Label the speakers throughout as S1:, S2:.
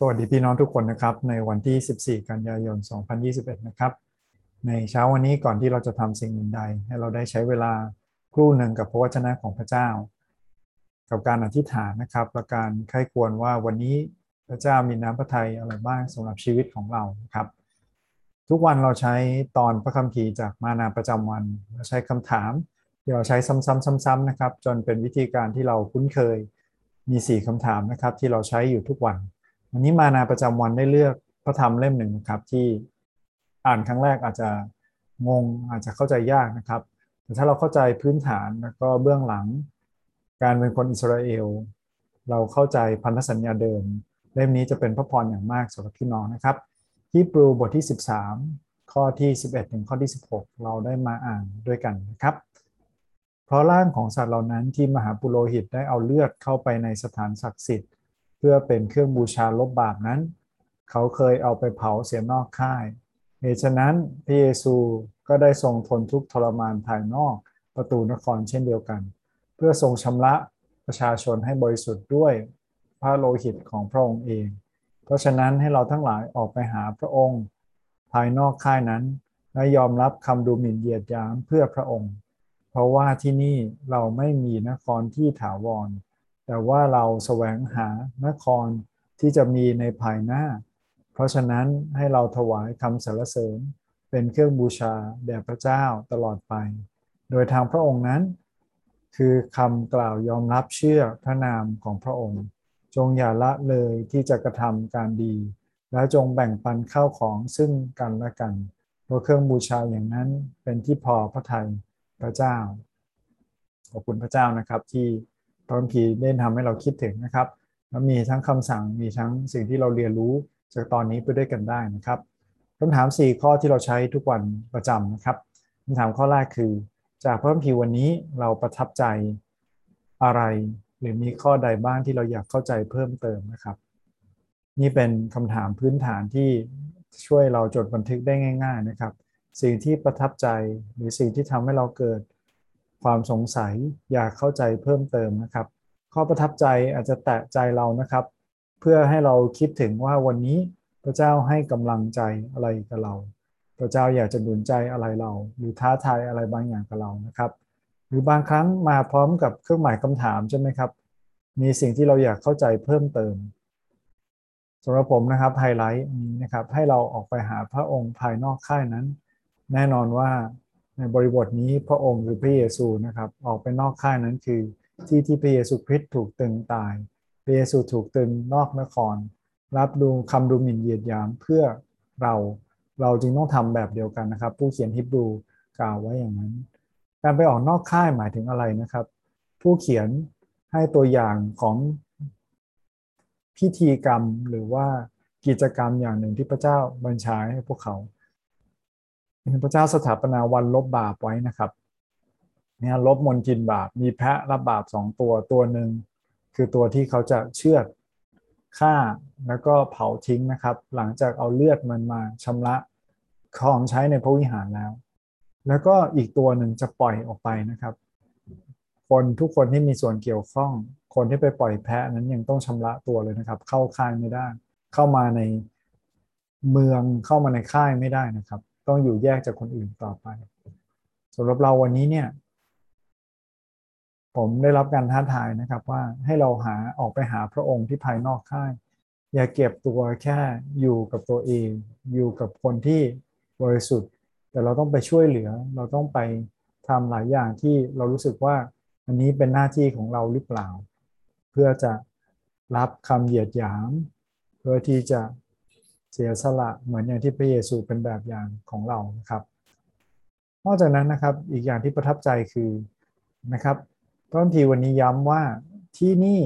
S1: สวัสดีพี่น้องทุกคนนะครับ ในวันที่ 14 กันยายน 2021 นะครับ ในเช้าวันนี้ก่อนที่เราจะทำสิ่งอื่นใด ให้เราได้ใช้เวลาครู่หนึ่งกับพระวจนะของพระเจ้า กับการอธิษฐานนะครับ และการไข้ควรว่าวันนี้พระเจ้ามีน้ำพระทัยอะไรบ้างสำหรับชีวิตของเราครับ ทุกวันเราใช้ตอนพระคัมภีร์จากมานาประจำวันเราใช้คำถามที่เราใช้ซ้ำๆๆๆนะครับ จนเป็นวิธีการที่เราคุ้นเคยมี 4คำถามนะครับ ที่เราใช้อยู่ทุกวัน วันนี้มานาประจำวันได้เลือกพระธรรมเล่มหนึ่งนะครับ ที่อ่านครั้งแรกอาจจะงงอาจจะเข้าใจยากนะครับ แต่ถ้าเราเข้าใจพื้นฐานแล้วก็เบื้องหลัง การเป็นคนอิสราเอล เราเข้าใจพันธสัญญาเดิม เล่มนี้จะเป็นพระพรอย่างมากสำหรับพี่น้องนะครับฮีบรูบทที่ 13 ข้อที่ 11 ถึงข้อที่ 16 เราได้มาอ่านด้วยกันนะครับ เพราะร่างของสัตว์เหล่านั้นที่มหาปุโรหิตได้เอาเลือดเข้าไปในสถานศักดิ์สิทธิ์ เพื่อเป็นเครื่องบูชาลบบาปนั้น เขาเคยเอาไปเผาเสียนอกค่ายเหตุฉะนั้นพระเยซูก็ได้ทรงทนทุกข์ทรมานภายนอกประตูนครเช่นเดียวกัน เพื่อทรงชำระประชาชนให้บริสุทธิ์ด้วยพระโลหิตของพระองค์เอง เพราะฉะนั้นให้เราทั้งหลายออกไปหาพระองค์ ภายนอกค่ายนั้นและยอมรับคำดูหมิ่นเหยียดหยามเพื่อพระองค์ เพราะว่าที่นี่เราไม่มีนครที่ถาวร แต่ว่าเราแสวงหานครที่จะมีในภายหน้า เพราะฉะนั้นให้เราถวายคำสรรเสริญเป็นเครื่องบูชาแด่พระเจ้าตลอดไป โดยทางพระองค์นั้น คือคำกล่าวยอมรับเชื่อพระนามของพระองค์ จงอย่าละเลยที่จะกระทำการดี และจงแบ่งปันข้าวของซึ่งกันและกันเพราะเครื่องบูชาอย่างนั้นเป็นที่พอพระทัยพระเจ้า ขอบคุณพระเจ้านะครับที่ พระคัมภีร์ได้ทำให้เราคิดถึงนะครับแล้วมีทั้งคำสั่งมีทั้งสิ่งที่เราเรียนรู้จากตอนนี้ไปด้วยกันได้นะครับคำถาม 4 ข้อที่เราใช้ทุกวันประจำนะครับคำถามข้อแรกคือ จากพระคัมภีร์วันนี้เราประทับใจอะไร หรือมีข้อใดบ้างที่เราอยากเข้าใจเพิ่มเติมนะครับ นี่เป็นคำถามพื้นฐานที่ช่วยเราจดบันทึกได้ง่าย ๆนะครับ สิ่งที่ประทับใจหรือสิ่งที่ทำให้เราเกิด ความสงสัยอยากเข้าใจเพิ่มเติมนะครับ ข้อประทับใจอาจจะแตะใจเรานะครับ เพื่อให้เราคิดถึงว่าวันนี้พระเจ้าให้กำลังใจอะไรกับเรา พระเจ้าอยากจะดุลใจอะไรเรา หรือท้าทายอะไรบางอย่างกับเรานะครับ หรือบางครั้งมาพร้อมกับเครื่องหมายคำถามใช่ไหมครับ มีสิ่งที่เราอยากเข้าใจเพิ่มเติมสำหรับผมนะครับไฮไลท์นี้นะครับให้เราออกไปหาพระองค์ภายนอกค่ายนั้น แน่นอนว่า ในบริบทนี้พระองค์หรือพระเยซูนะครับออกไปนอกค่ายนั้นคือที่ที่พระเยซูคริสต์ถูกตึงตาย พระเยซูถูกตึงนอกนคร รับดูคำดูหมิ่นเหยียดหยามเพื่อเราเราจึงต้องทำแบบเดียวกันนะครับ ผู้เขียนฮิบรูกล่าวไว้อย่างนั้น การไปออกนอกค่ายหมายถึงอะไรนะครับ ผู้เขียนให้ตัวอย่างของพิธีกรรมหรือว่ากิจกรรมอย่างหนึ่งที่พระเจ้าบัญชาให้พวกเขา พระเจ้าสถาปนาวันลบบาปไว้นะครับเนี่ยลบมนทินบาป มีแพะรับบาปสองตัวตัวหนึ่งคือตัวที่เขาจะเชือดฆ่าแล้วก็เผาทิ้งนะครับ หลังจากเอาเลือดมันมาชำระของใช้ในพระวิหารแล้ว แล้วก็อีกตัวหนึ่งจะปล่อยออกไปนะครับ คนทุกคนที่มีส่วนเกี่ยวข้อง คนที่ไปปล่อยแพะนั้นยังต้องชำระตัวเลยนะครับ เข้าค่ายไม่ได้ เข้ามาในเมืองเข้ามาในค่ายไม่ได้นะครับ ต้องอยู่แยกจากคนอื่นต่อไปสำหรับเราวันนี้เนี่ย ผมได้รับการท้าทายนะครับว่าให้เราหาออกไปหาพระองค์ที่ภายนอกค่าย อย่าเก็บตัวแค่อยู่กับตัวเอง อยู่กับคนที่บริสุทธิ์ แต่เราต้องไปช่วยเหลือ เราต้องไปทำหลายอย่างที่เรารู้สึกว่าอันนี้เป็นหน้าที่ของเราหรือเปล่า เพื่อจะรับคำเหยียดหยาม เพื่อที่จะ สียสละเหมือนอย่างที่พระเยซูเป็นแบบอย่างของเรานะครับ นอกจากนั้นนะครับอีกอย่างที่ประทับใจคือนะครับพระคัมภีร์วันนี้ย้ำว่าที่นี่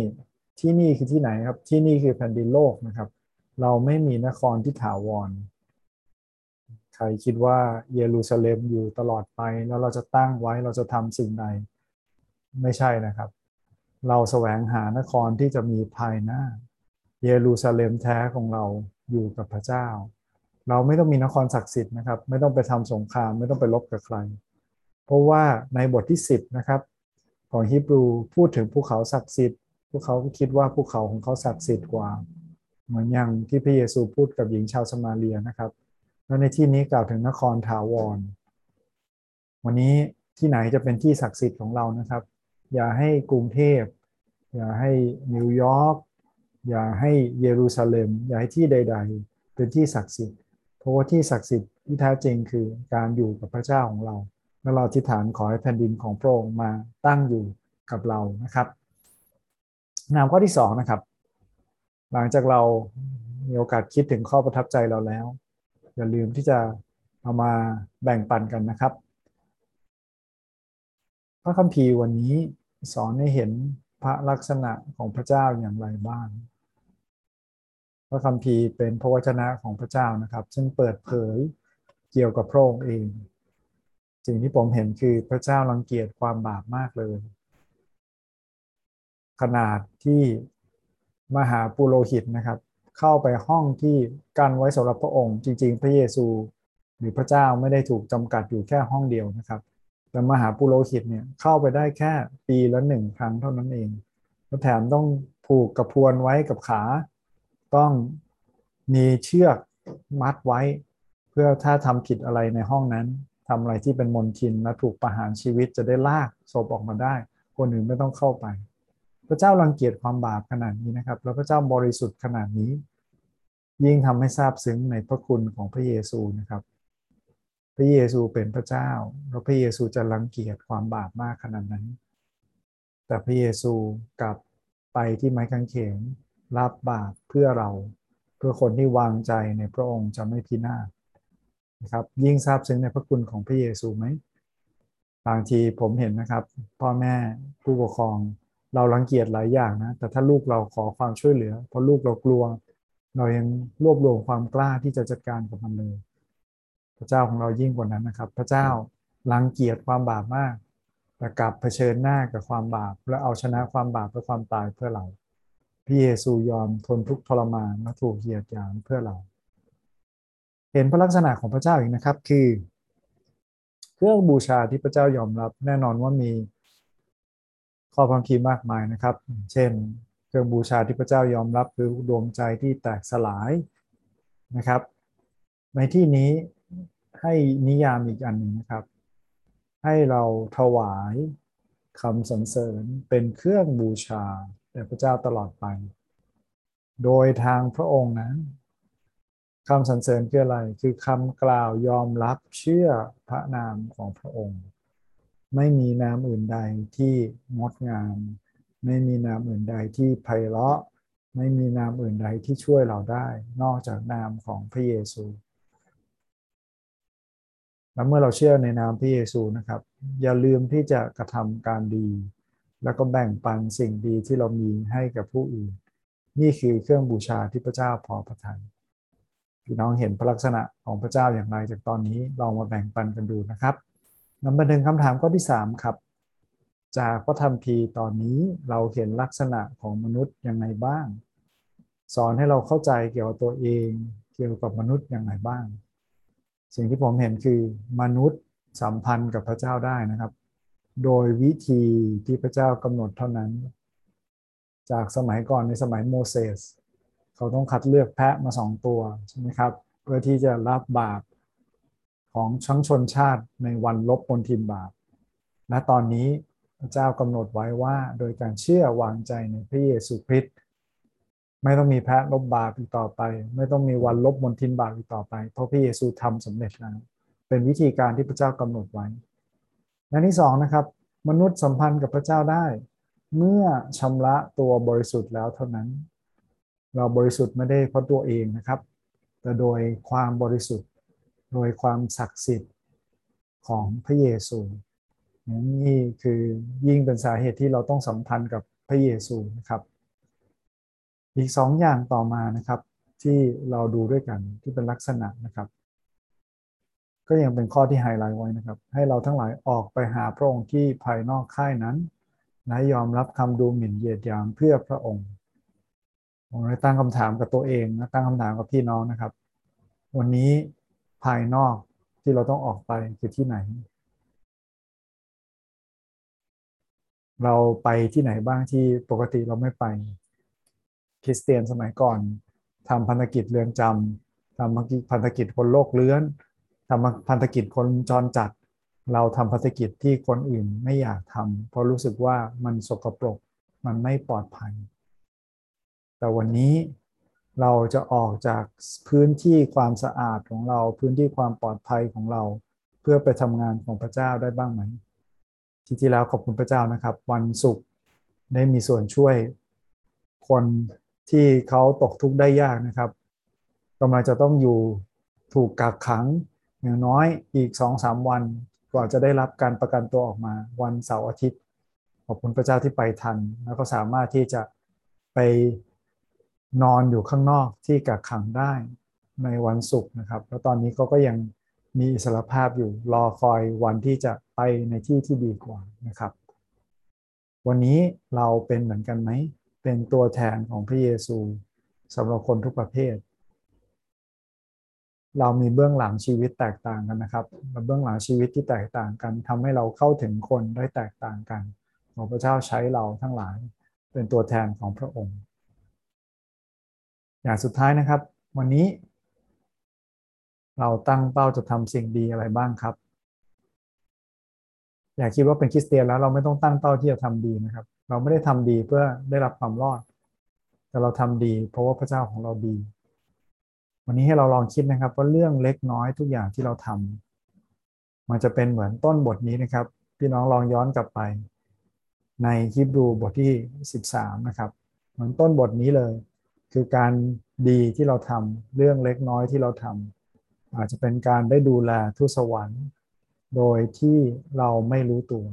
S1: ที่นี่คือที่ไหนครับที่นี่คือแผ่นดินโลกนะครับ เราไม่มีนครที่ถาวร ใครคิดว่าเยรูซาเล็มอยู่ตลอดไปแล้วเราจะตั้งไว้เราจะทำสิ่งใดไม่ใช่นะครับ เราแสวงหานครที่จะมีภายหน้า เยรูซาเล็มแท้ของเรา อยู่กับพระเจ้า เราไม่ต้องมีนครศักดิ์สิทธิ์นะครับ ไม่ต้องไปทำสงคราม ไม่ต้องไปลบกับใคร เพราะว่าในบทที่ 10นะครับของฮีบรูพูดถึงภูเขาศักดิ์สิทธิ์พวกเขาคิดว่าภูเขาของเขาศักดิ์สิทธิ์กว่า เหมือนอย่างที่พระเยซูพูดกับหญิงชาวสมาเรียนะครับ แล้วในที่นี้กล่าวถึงนครถาวร วันนี้ที่ไหนจะเป็นที่ศักดิ์สิทธิ์ของเรานะครับ อย่าให้กรุงเทพ อย่าให้นิวยอร์ก อย่าให้เยรูซาเล็ม อย่าให้ที่ใด ๆ เป็นที่ศักดิ์สิทธิ์เพราะว่าที่ศักดิ์สิทธิ์ที่แท้จริงคือการอยู่กับพระเจ้าของเราและเราทิฏฐานขอให้แผ่นดินของพระองค์มาตั้งอยู่กับเรานะครับนามข้อที่สองนะครับ หลังจากเรามีโอกาสคิดถึงข้อประทับใจเราแล้ว อย่าลืมที่จะเอามาแบ่งปันกันนะครับ พระคัมภีร์วันนี้สอนให้เห็นพระลักษณะของพระเจ้าอย่างไรบ้าง พระคัมภีร์เป็นพระวจนะของพระเจ้านะครับ ซึ่งเปิดเผยเกี่ยวกับพระองค์เอง สิ่งที่ผมเห็นคือพระเจ้ารังเกียจความบาปมากเลย ขนาดที่มหาปุโรหิตนะครับ เข้าไปห้องที่กันไว้สำหรับพระองค์ จริง ๆ พระเยซูหรือพระเจ้าไม่ได้ถูกจำกัดอยู่แค่ห้องเดียวนะครับ แต่มหาปุโรหิตเนี่ยเข้าไปได้แค่ปีละหนึ่งครั้งเท่านั้นเองแล้วแถมต้องผูกกระพวนไว้กับขา ต้องมีเชือกมัดไว้ เพื่อถ้าทำผิดอะไรในห้องนั้นทำอะไรที่เป็นมนทินและถูกประหารชีวิตจะได้ลากศพออกมาได้ คนอื่นไม่ต้องเข้าไป พระเจ้ารังเกียจความบาปขนาดนี้นะครับ แล้วพระเจ้าบริสุทธิ์ขนาดนี้ ยิ่งทำให้ทราบซึ้งในพระคุณของพระเยซูนะครับ พระเยซูเป็นพระเจ้า แล้วพระเยซูจะรังเกียจความบาปมากขนาดนั้น แต่พระเยซูกลับไปที่ไม้กางเขน รับบาปเพื่อเรา เพื่อคนที่วางใจในพระองค์จะไม่พินาศนะครับยิ่งทราบซึ้งในพระคุณของพระเยซูไหมบางทีผมเห็นนะครับ พ่อแม่ผู้ปกครองเรารังเกียจหลายอย่างนะ แต่ถ้าลูกเราขอความช่วยเหลือ เพราะลูกเรากลัว เรายังรวบรวมความกล้าที่จะจัดการกับมันเลย พระเจ้าของเรายิ่งกว่านั้นนะครับ พระเจ้ารังเกียจความบาปมากแต่กลับเผชิญหน้ากับความบาป และเอาชนะความบาปและความตายเพื่อเรา ระเยซูยอมทนทุกข์ทรมานและถูกเหยียดหยามเพื่อเรา เห็นพระลักษณะของพระเจ้าอีกนะครับคือ เครื่องบูชาที่พระเจ้ายอมรับแน่นอนว่ามีข้อความคีมากมายนะครับ เช่น เครื่องบูชาที่พระเจ้ายอมรับคือดวงใจที่แตกสลายนะครับ ในที่นี้ให้นิยามอีกอันหนึ่งนะครับ ให้เราถวายคำสรรเสริญเป็นเครื่องบูชา แด่พระเจ้าตลอดไป โดยทางพระองค์นั้นคำสรรเสริญคืออะไร คือคำกล่าวยอมรับเชื่อพระนามของพระองค์ ไม่มีนามอื่นใดที่งดงาม ไม่มีนามอื่นใดที่ไพเราะ ไม่มีนามอื่นใดที่ช่วยเราได้ นอกจากนามของพระเยซู และเมื่อเราเชื่อในนามพระเยซูนะครับ อย่าลืมที่จะกระทำการดี แล้วก็แบ่งปันสิ่งดีที่เรามีให้กับผู้อื่น นี่คือเครื่องบูชาที่พระเจ้าพอพระทัยพี่น้องเห็นพระลักษณะของพระเจ้าอย่างไรจากตอนนี้ลองมาแบ่งปันกันดูนะครับนำมาถึงคำถามข้อที่ 3 ครับ จากพระธรรมพีตอนนี้เราเห็นลักษณะของมนุษย์ยังไงบ้าง สอนให้เราเข้าใจเกี่ยวกับตัวเอง เกี่ยวกับมนุษย์อย่างไรบ้าง สิ่งที่ผมเห็นคือมนุษย์สัมพันธ์กับพระเจ้าได้นะครับ โดยวิธีที่พระเจ้ากำหนดเท่านั้น จากสมัยก่อนในสมัยโมเสสเขาต้องคัดเลือกแพะมาสองตัวใช่ไหมครับเพื่อที่จะรับบาปของชั้งชนชาติในวันลบมนทินบาป และตอนนี้พระเจ้ากำหนดไว้ว่าโดยการเชื่อวางใจในพระเยซูคริสต์ไม่ต้องมีแพะลบบาปอีกต่อไป ไม่ต้องมีวันลบมนทินบาปอีกต่อไป เพราะพระเยซูทำสำเร็จแล้วเป็นวิธีการที่พระเจ้ากำหนดไว้ และที่สองนะครับ มนุษย์สัมพันธ์กับพระเจ้าได้ เมื่อชำระตัวบริสุทธิ์แล้วเท่านั้น เราบริสุทธิ์ไม่ได้เพราะตัวเองนะครับ แต่โดยความบริสุทธิ์ โดยความศักดิ์สิทธิ์ของพระเยซูนี่คือยิ่งเป็นสาเหตุที่เราต้องสัมพันธ์กับพระเยซูนะครับ อีกสองอย่างต่อมานะครับที่เราดูด้วยกันที่เป็นลักษณะนะครับ ก็ยังเป็นข้อที่ไฮไลท์ไว้นะครับ ให้เราทั้งหลายออกไปหาพระองค์ที่ภายนอกค่ายนั้นและยอมรับคำดูหมิ่นเหยียดหยามเพื่อพระองค์ผมเลยตั้งคำถามกับตัวเองนะตั้งคำถามกับพี่น้องนะครับ วันนี้ภายนอกที่เราต้องออกไปคือที่ไหน เราไปที่ไหนบ้างที่ปกติเราไม่ไป คริสเตียนสมัยก่อนทำพันธกิจเรือนจำทำพันธกิจคนโลกเลื้อน ทำพันธกิจคนจรจัด เราทำพันธกิจที่คนอื่นไม่อยากทำเพราะรู้สึกว่ามันสกปรกมันไม่ปลอดภัย แต่วันนี้เราจะออกจากพื้นที่ความสะอาดของเราพื้นที่ความปลอดภัยของเรา เพื่อไปทำงานของพระเจ้าได้บ้างไหม ที่ที่แล้วขอบคุณพระเจ้านะครับ วันศุกร์ได้มีส่วนช่วยคนที่เขาตกทุกข์ได้ยากนะครับกำลังจะต้องอยู่ถูกกักขัง อย่างน้อยอีกสองสามวันกว่าจะได้รับการประกันตัวออกมา วันเสาร์อาทิตย์ ขอบคุณพระเจ้าที่ไปทัน แล้วก็สามารถที่จะไปนอนอยู่ข้างนอกที่กักขังได้ในวันศุกร์นะครับ แล้วตอนนี้เขาก็ยังมีอิสรภาพอยู่รอคอยวันที่จะไปในที่ที่ดีกว่านะครับ วันนี้เราเป็นเหมือนกันไหมเป็นตัวแทนของพระเยซูสำหรับคนทุกประเภท เรามีเบื้องหลังชีวิตแตกต่างกันนะครับเบื้องหลังชีวิตที่แตกต่างกันทำให้เราเข้าถึงคนได้แตกต่างกันขอพระเจ้าใช้เราทั้งหลายเป็นตัวแทนของพระองค์ อย่างสุดท้ายนะครับ วันนี้ เราตั้งเป้าจะทำสิ่งดีอะไรบ้างครับ อย่าคิดว่าเป็นคริสเตียนแล้วเราไม่ต้องตั้งเป้าที่จะทำดีนะครับ เราไม่ได้ทำดีเพื่อได้รับความรอด แต่เราทำดี เพราะว่าพระเจ้าของเราดี วันนี้ให้เราลองคิดนะครับว่าเรื่องเล็กน้อยทุกอย่างที่เราทำมันจะเป็นเหมือนต้นบทนี้นะครับ พี่น้องลองย้อนกลับไป ในฮิบรูบทที่ 13 นะครับ เหมือนต้นบทนี้เลย คือการดีที่เราทำเรื่องเล็กน้อยที่เราทำอาจจะเป็นการได้ดูแลทุสวรรค์ โดยที่เราไม่รู้ตัว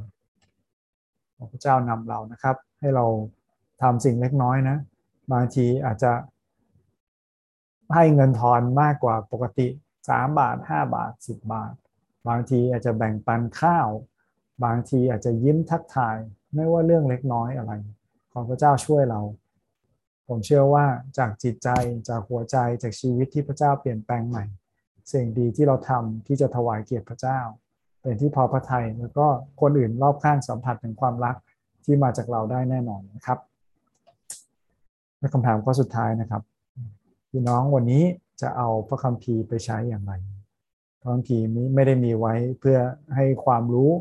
S1: พระเจ้านำเรานะครับ ให้เราทำสิ่งเล็กน้อยนะ บางทีอาจจะ ให้เงินทอนมากกว่าปกติ 3 บาท 5 บาท 10 บาท บางทีอาจจะแบ่งปันข้าว บางทีอาจจะยิ้มทักทาย ไม่ว่าเรื่องเล็กน้อยอะไร ขอพระเจ้าช่วยเรา ผมเชื่อว่าจากจิตใจจากหัวใจจากชีวิตที่พระเจ้าเปลี่ยนแปลงใหม่สิ่งดีที่เราทำที่จะถวายเกียรติพระเจ้า เป็นที่พอพระทัยแล้วก็คนอื่นรอบข้างสัมผัสถึงความรักที่มาจากเราได้แน่นอนนะครับและคำถามข้อสุดท้ายนะครับ พี่น้องวันนี้จะเอาพระคัมภีร์ไปใช้อย่างไร พระคัมภีร์นี้ไม่ได้มีไว้เพื่อให้ความรู้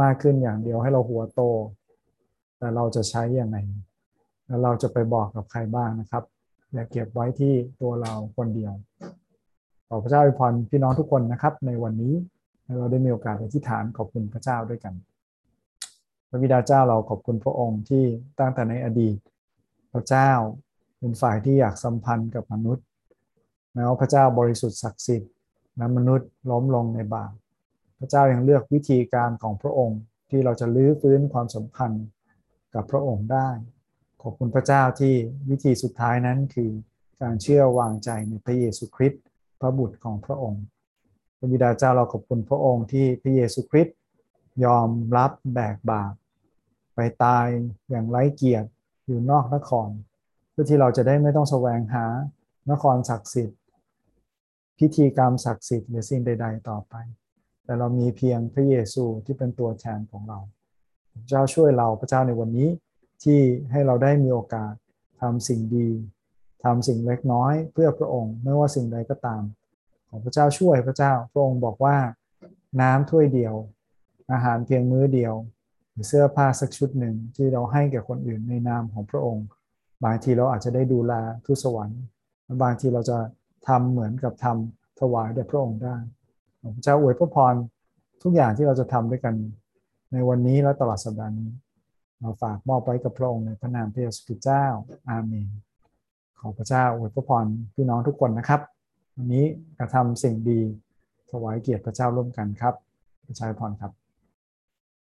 S1: มากขึ้นอย่างเดียวให้เราหัวโต แต่เราจะใช้อย่างไรแล้วเราจะไปบอกกับใครบ้างนะครับ อย่าเก็บไว้ที่ตัวเราคนเดียว ขอพระเจ้าอวยพรพี่น้องทุกคนนะครับ ในวันนี้เราได้มีโอกาสอธิษฐานขอบคุณพระเจ้าด้วยกัน พระบิดาเจ้าเราขอบคุณพระองค์ที่ตั้งแต่ในอดีต พระเจ้า เป็นฝ่ายที่อยากสัมพันธ์กับมนุษย์แม้ว่าพระเจ้าบริสุทธิ์ศักดิ์สิทธิ์และมนุษย์ล้มลงในบาปพระเจ้ายังเลือกวิธีการของพระองค์ที่เราจะลื้อฟื้นความสัมพันธ์กับพระองค์ได้ ขอบคุณพระเจ้าที่วิธีสุดท้ายนั้นคือการเชื่อวางใจในพระเยซูคริสต์พระบุตรของพระองค์พระบิดาเจ้าเราขอบคุณพระองค์ที่พระเยซูคริสต์ยอมรับแบกบาปไปตายอย่างไร้เกียรติอยู่นอกนคร พื่อที่เราจะได้ไม่ต้องแสวงหานครศักดิ์สิทธิ์ พิธีกรรมศักดิ์สิทธิ์หรือสิ่งใด ๆ ต่อไป แต่เรามีเพียงพระเยซูที่เป็นตัวแทนของเราพระเจ้าช่วยเราพระเจ้าในวันนี้ที่ให้เราได้มีโอกาสทำสิ่งดีทำสิ่งเล็กน้อยเพื่อพระองค์ ไม่ว่าสิ่งใดก็ตาม ของพระเจ้าช่วยพระเจ้าพระองค์บอกว่าน้ำถ้วยเดียว อาหารเพียงมื้อเดียว หรือเสื้อผ้าสักชุดหนึ่งที่เราให้แก่คนอื่นในนามของพระองค์ บางทีเราอาจจะได้ดูแลทุสวรรค์บางทีเราจะทำเหมือนกับทำถวายแด่พระองค์ได้พระเจ้าอวยพระพรทุกอย่างที่เราจะทำด้วยกันในวันนี้และตลอดสัปดาห์นี้เราฝากมอบไว้กับพระองค์ในพระนามพระเยซูคริสต์เจ้า อาเมน ขอพระเจ้าอวยพระพรพี่น้องทุกคนนะครับ วันนี้กระทำสิ่งดีถวายเกียรติพระเจ้าร่วมกันครับประชายพรครับ